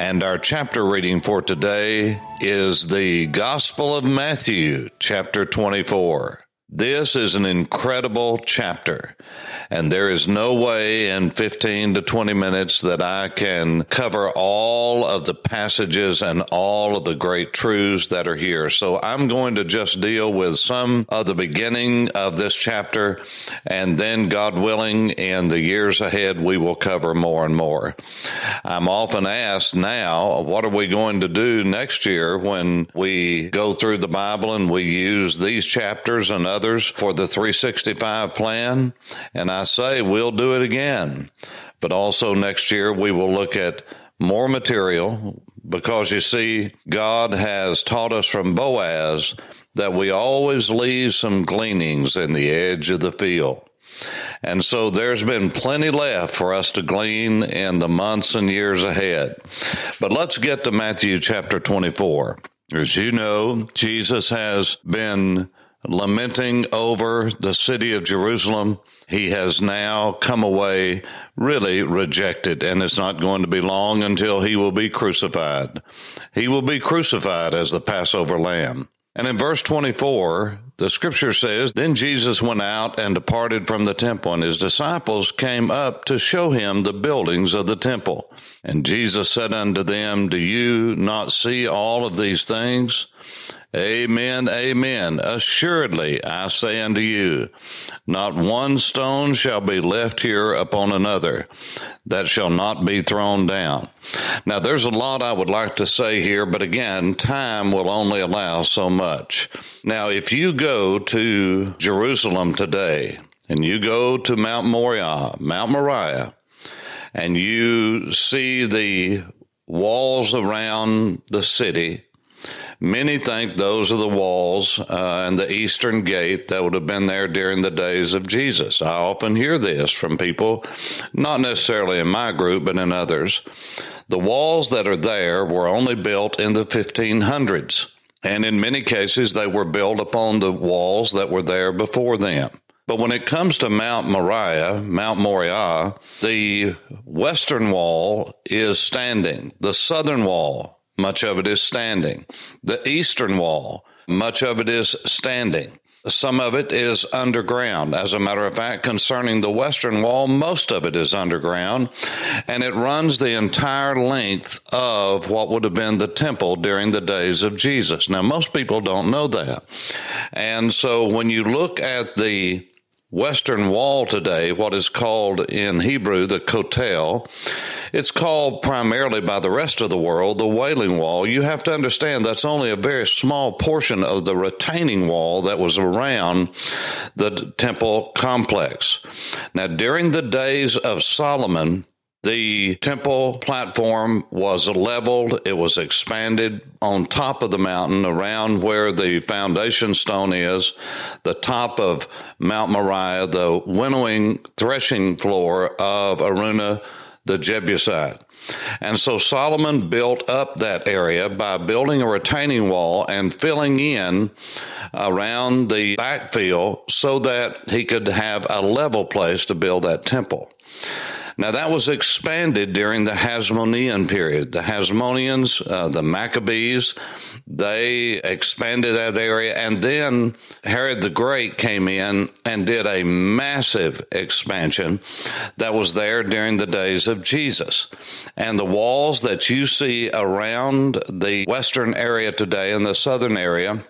And our chapter reading for today is the Gospel of Matthew, chapter 24. This is an incredible chapter, and there is no way in 15 to 20 minutes that I can cover all of the passages and all of the great truths that are here. So I'm going to just deal with some of the beginning of this chapter, and then, God willing, in the years ahead, we will cover more and more. I'm often asked now, what are we going to do next year when we go through the Bible and we use these chapters and others? Others for the 365 plan. And I say we'll do it again. But also next year, we will look at more material because you see, God has taught us from Boaz that we always leave some gleanings in the edge of the field. And so there's been plenty left for us to glean in the months and years ahead. But let's get to Matthew chapter 24. As you know, Jesus has been lamenting over the city of Jerusalem. He has now come away really rejected, and it's not going to be long until he will be crucified. He will be crucified as the Passover lamb. And in verse 24, the scripture says, Then Jesus went out and departed from the temple, and his disciples came up to show him the buildings of the temple. And Jesus said unto them, Do you not see all of these things? Amen, amen. Assuredly, I say unto you, not one stone shall be left here upon another that shall not be thrown down. Now, there's a lot I would like to say here, but again, time will only allow so much. Now, if you go to Jerusalem today, and you go to Mount Moriah, Mount Moriah, and you see the walls around the city, Many think those are the walls uh, and the eastern gate that would have been there during the days of Jesus. I often hear this from people, not necessarily in my group, but in others. The walls that are there were only built in the 1500s. And in many cases, they were built upon the walls that were there before them. But when it comes to Mount Moriah, Mount Moriah, the western wall is standing. The southern wall much of it is standing. The eastern wall, much of it is standing. Some of it is underground. As a matter of fact, concerning the western wall, most of it is underground, and it runs the entire length of what would have been the temple during the days of Jesus. Now, most people don't know that. And so when you look at the western wall today, what is called in Hebrew the Kotel. It's called primarily by the rest of the world the Wailing Wall. You have to understand that's only a very small portion of the retaining wall that was around the temple complex. Now, during the days of Solomon, the temple platform was leveled, it was expanded on top of the mountain around where the foundation stone is, the top of Mount Moriah, the winnowing threshing floor of Araunah the Jebusite. And so Solomon built up that area by building a retaining wall and filling in around the backfill so that he could have a level place to build that temple. Now, that was expanded during the Hasmonean period. The Hasmoneans, uh, the Maccabees, they expanded that area. And then Herod the Great came in and did a massive expansion that was there during the days of Jesus. And the walls that you see around the western area today and the southern area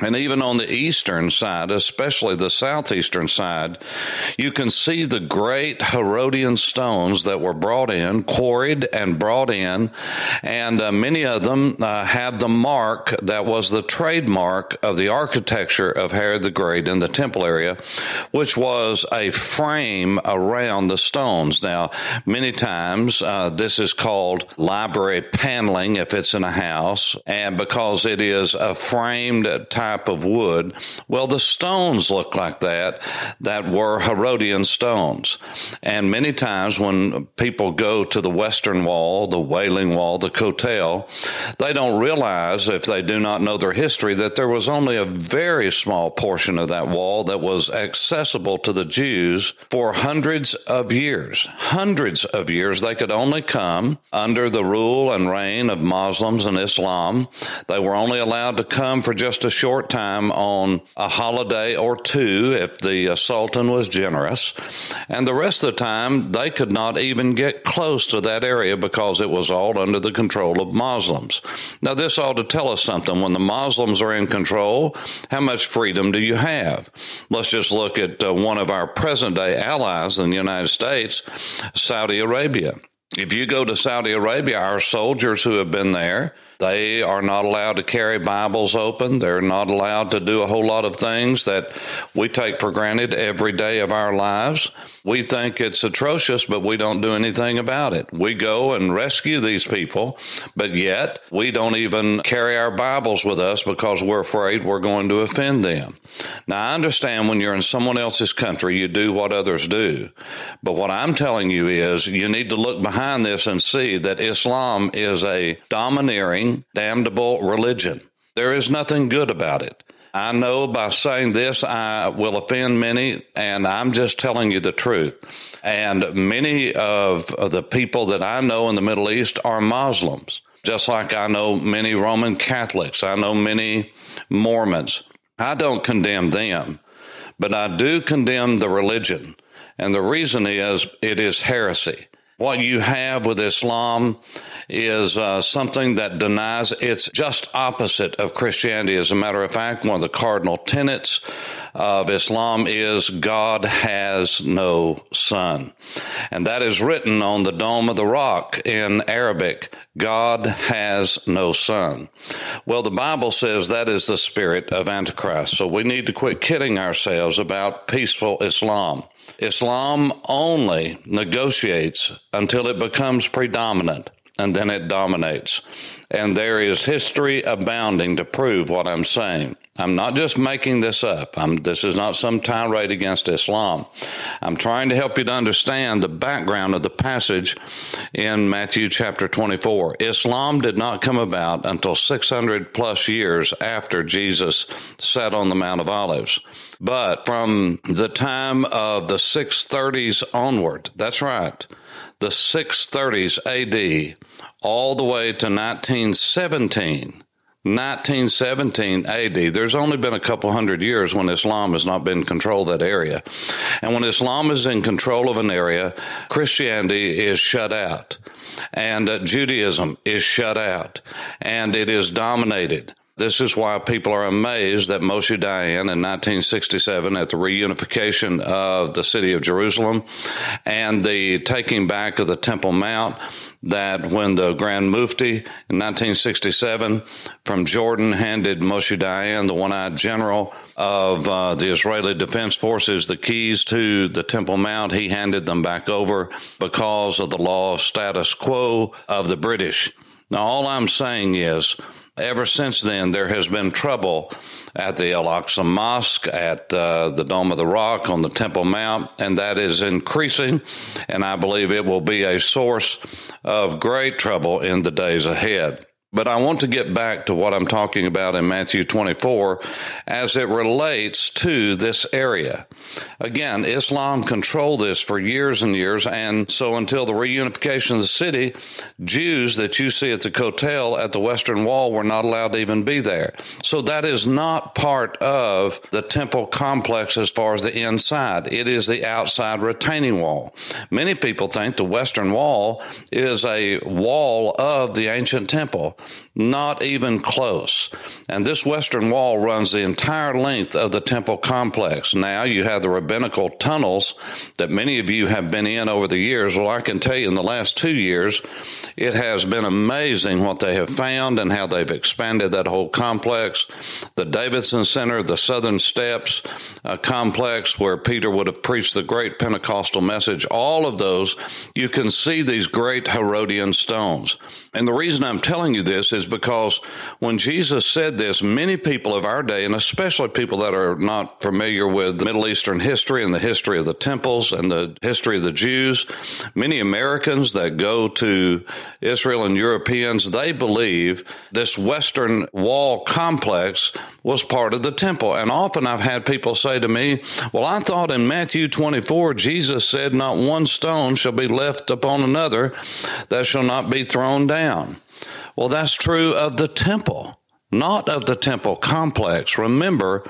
And even on the eastern side, especially the southeastern side, you can see the great Herodian stones that were brought in, quarried and brought in. And uh, many of them uh, have the mark that was the trademark of the architecture of Herod the Great in the temple area, which was a frame around the stones. Now, many times uh, this is called library paneling if it's in a house, and because it is a framed type type of wood. Well, the stones look like that, that were Herodian stones. And many times when people go to the Western Wall, the Wailing Wall, the Kotel, they don't realize, if they do not know their history, that there was only a very small portion of that wall that was accessible to the Jews for hundreds of years. Hundreds of years. They could only come under the rule and reign of Muslims and Islam. They were only allowed to come for just a short short time on a holiday or two if the Sultan was generous. And the rest of the time, they could not even get close to that area because it was all under the control of Muslims. Now, this ought to tell us something. When the Muslims are in control, how much freedom do you have? Let's just look at uh, one of our present day allies in the United States, Saudi Arabia. If you go to Saudi Arabia, our soldiers who have been there, they are not allowed to carry Bibles open. They're not allowed to do a whole lot of things that we take for granted every day of our lives. We think it's atrocious, but we don't do anything about it. We go and rescue these people, but yet we don't even carry our Bibles with us because we're afraid we're going to offend them. Now, I understand when you're in someone else's country, you do what others do. But what I'm telling you is you need to look behind this and see that Islam is a domineering, damnable religion. There is nothing good about it. I know by saying this, I will offend many, and I'm just telling you the truth. And many of the people that I know in the Middle East are Muslims, just like I know many Roman Catholics. I know many Mormons. I don't condemn them, but I do condemn the religion. And the reason is it is heresy. What you have with Islam is uh, something that denies it's just opposite of Christianity. As a matter of fact, one of the cardinal tenets of Islam is God has no son. And that is written on the Dome of the Rock in Arabic. God has no son. Well, the Bible says that is the spirit of Antichrist. So we need to quit kidding ourselves about peaceful Islam. Islam only negotiates until it becomes predominant and then it dominates. And there is history abounding to prove what I'm saying. I'm not just making this up. I'm, this is not some tirade against Islam. I'm trying to help you to understand the background of the passage in Matthew chapter 24. Islam did not come about until 600 plus years after Jesus sat on the Mount of Olives. But from the time of the 630s onward, that's right, the 630s AD, all the way to 1917. 1917 AD, there's only been a couple hundred years when Islam has not been control that area. And when Islam is in control of an area, Christianity is shut out and uh, Judaism is shut out and it is dominated. This is why people are amazed that Moshe Dayan in 1967 at the reunification of the city of Jerusalem and the taking back of the Temple Mount that when the Grand Mufti in 1967 from Jordan handed Moshe Dayan, the one-eyed general of uh, the Israeli Defense Forces, the keys to the Temple Mount, he handed them back over because of the law of status quo of the British. Now, all I'm saying is Ever since then, there has been trouble at the Al Aqsa Mosque, at uh, the Dome of the Rock, on the Temple Mount, and that is increasing. And I believe it will be a source of great trouble in the days ahead. But I want to get back to what I'm talking about in Matthew 24 as it relates to this area. Again, Islam controlled this for years and years. And so until the reunification of the city, Jews that you see at the Kotel at the Western Wall were not allowed to even be there. So that is not part of the temple complex as far as the inside. It is the outside retaining wall. Many people think the Western Wall is a wall of the ancient temple. Not even close. And this western wall runs the entire length of the temple complex. Now you have the rabbinical tunnels that many of you have been in over the years. Well, I can tell you in the last two years, it has been amazing what they have found and how they've expanded that whole complex. The Davidson Center, the Southern Steps uh, complex, where Peter would have preached the great Pentecostal message, all of those, you can see these great Herodian stones. And the reason I'm telling you this is because when Jesus said this, many people of our day, and especially people that are not familiar with Middle Eastern history and the history of the temples and the history of the Jews, many Americans that go to Israel and Europeans, they believe this Western Wall complex was part of the temple. And often I've had people say to me, Well, I thought in Matthew 24, Jesus said, Not one stone shall be left upon another that shall not be thrown down. Well, that's true of the temple not of the temple complex. Remember,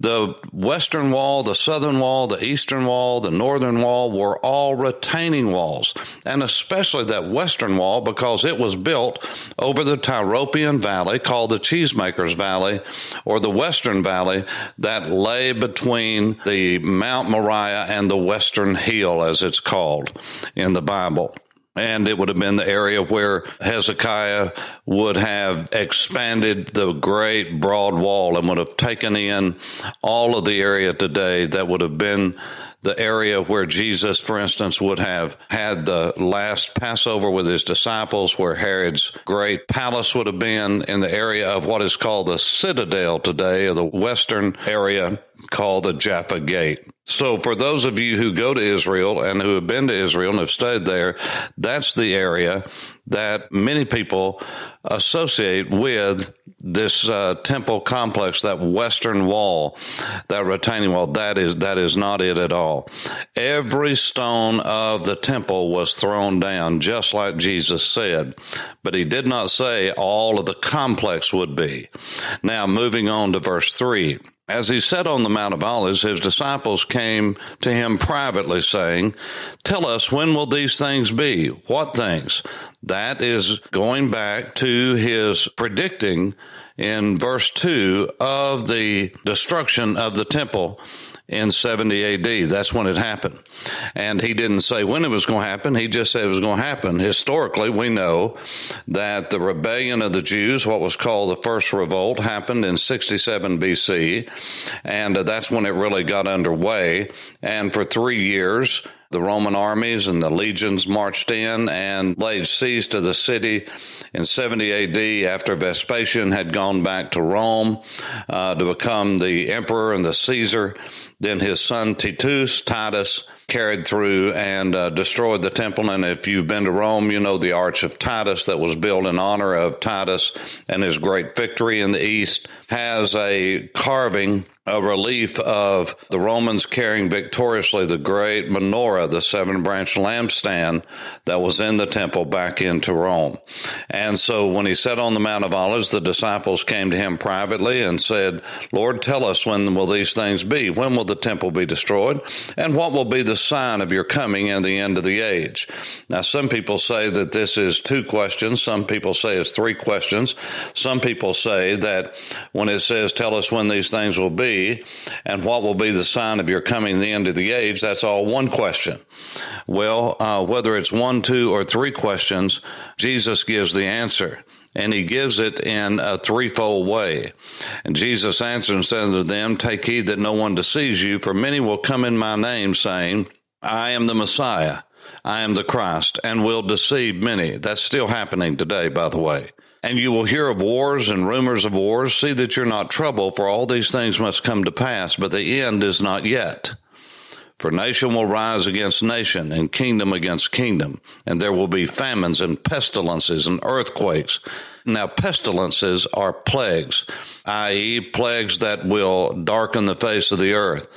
the western wall, the southern wall, the eastern wall, the northern wall were all retaining walls, and especially that western wall because it was built over the Tyropoeon Valley called the Cheesemakers Valley or the Western Valley that lay between the Mount Moriah and the Western Hill, as it's called in the Bible and it would have been the area where Hezekiah would have expanded the great broad wall and would have taken in all of the area today that would have been the area where Jesus, for instance, would have had the last Passover with his disciples, where Herod's great palace would have been in the area of what is called the citadel today, or the western area called the Jaffa Gate. So, for those of you who go to Israel and who have been to Israel and have stayed there, that's the area that many people associate with this uh, temple complex, that western wall, that retaining wall. That is that is not it at all. Every stone of the temple was thrown down, just like Jesus said, but he did not say all of the complex would be. Now, moving on to verse three. As he sat on the Mount of Olives, his disciples came to him privately, saying, Tell us, when will these things be? What things? That is going back to his predicting in verse 2 of the destruction of the temple in 70 AD. That's when it happened. And he didn't say when it was going to happen. He just said it was going to happen. Historically, we know that the rebellion of the Jews, what was called the first revolt, happened in 67 BC. And that's when it really got underway. And for three years, the Roman armies and the legions marched in and laid siege to the city in 70 AD after Vespasian had gone back to Rome uh, to become the emperor and the Caesar. Then his son Titus, Titus, carried through and uh, destroyed the temple. And if you've been to Rome, you know the Arch of Titus that was built in honor of Titus and his great victory in the east has a carving a relief of the Romans carrying victoriously the great menorah, the seven branch lampstand that was in the temple back into Rome. And so when he sat on the Mount of Olives, the disciples came to him privately and said, Lord, tell us when will these things be? When will the temple be destroyed? And what will be the sign of your coming and the end of the age? Now, some people say that this is two questions. Some people say it's three questions. Some people say that when it says, tell us when these things will be, and what will be the sign of your coming the end of the age? That's all one question. Well, uh, whether it's one, two, or three questions, Jesus gives the answer and he gives it in a threefold way. And Jesus answered and said to them, Take heed that no one deceives you, for many will come in my name, saying, I am the Messiah, I am the Christ, and will deceive many. That's still happening today, by the way. And you will hear of wars and rumors of wars. See that you're not troubled, for all these things must come to pass, but the end is not yet. For nation will rise against nation, and kingdom against kingdom, and there will be famines and pestilences and earthquakes. Now, pestilences are plagues, i.e., plagues that will darken the face of the earth.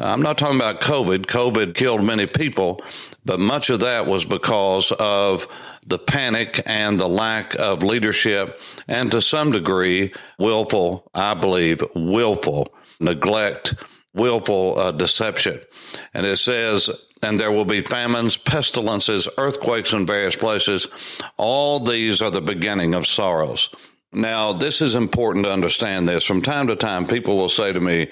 I'm not talking about COVID. COVID killed many people, but much of that was because of the panic and the lack of leadership, and to some degree, willful, I believe, willful neglect, willful uh, deception. And it says, and there will be famines, pestilences, earthquakes in various places. All these are the beginning of sorrows. Now, this is important to understand this. From time to time, people will say to me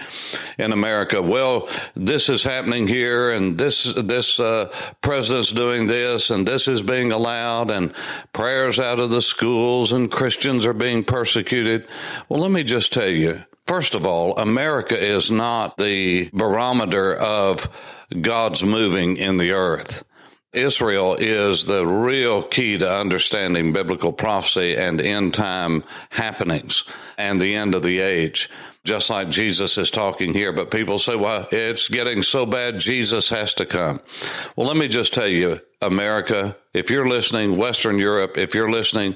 in America, well, this is happening here and this, this, uh, president's doing this and this is being allowed and prayers out of the schools and Christians are being persecuted. Well, let me just tell you, First of all, America is not the barometer of God's moving in the earth. Israel is the real key to understanding biblical prophecy and end time happenings and the end of the age, just like Jesus is talking here. But people say, well, it's getting so bad, Jesus has to come. Well, let me just tell you, America, if you're listening, Western Europe, if you're listening,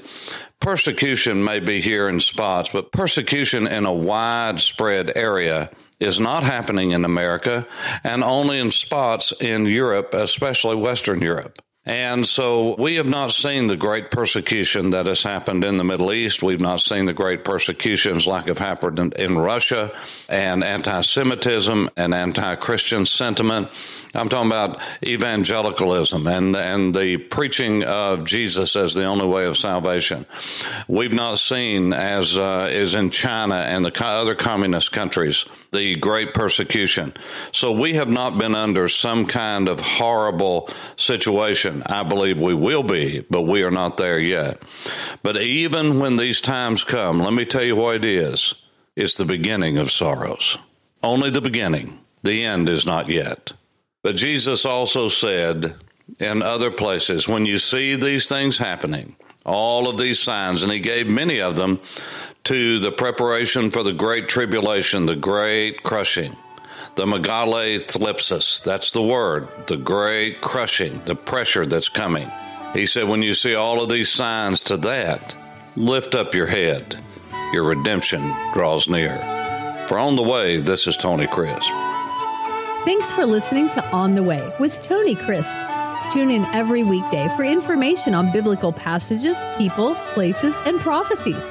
persecution may be here in spots, but persecution in a widespread area is not happening in America and only in spots in Europe, especially Western Europe. And so we have not seen the great persecution that has happened in the Middle East. We've not seen the great persecutions like have happened in, in Russia and anti Semitism and anti Christian sentiment. I'm talking about evangelicalism and, and the preaching of Jesus as the only way of salvation. We've not seen, as uh, is in China and the other communist countries, the great persecution. So we have not been under some kind of horrible situation. I believe we will be, but we are not there yet. But even when these times come, let me tell you what it is it's the beginning of sorrows. Only the beginning. The end is not yet. But Jesus also said in other places, when you see these things happening, all of these signs, and he gave many of them to the preparation for the great tribulation, the great crushing, the megale thlipsis. That's the word, the great crushing, the pressure that's coming. He said, when you see all of these signs to that, lift up your head. Your redemption draws near. For on the way, this is Tony Crisp. Thanks for listening to On the Way with Tony Crisp. Tune in every weekday for information on biblical passages, people, places, and prophecies.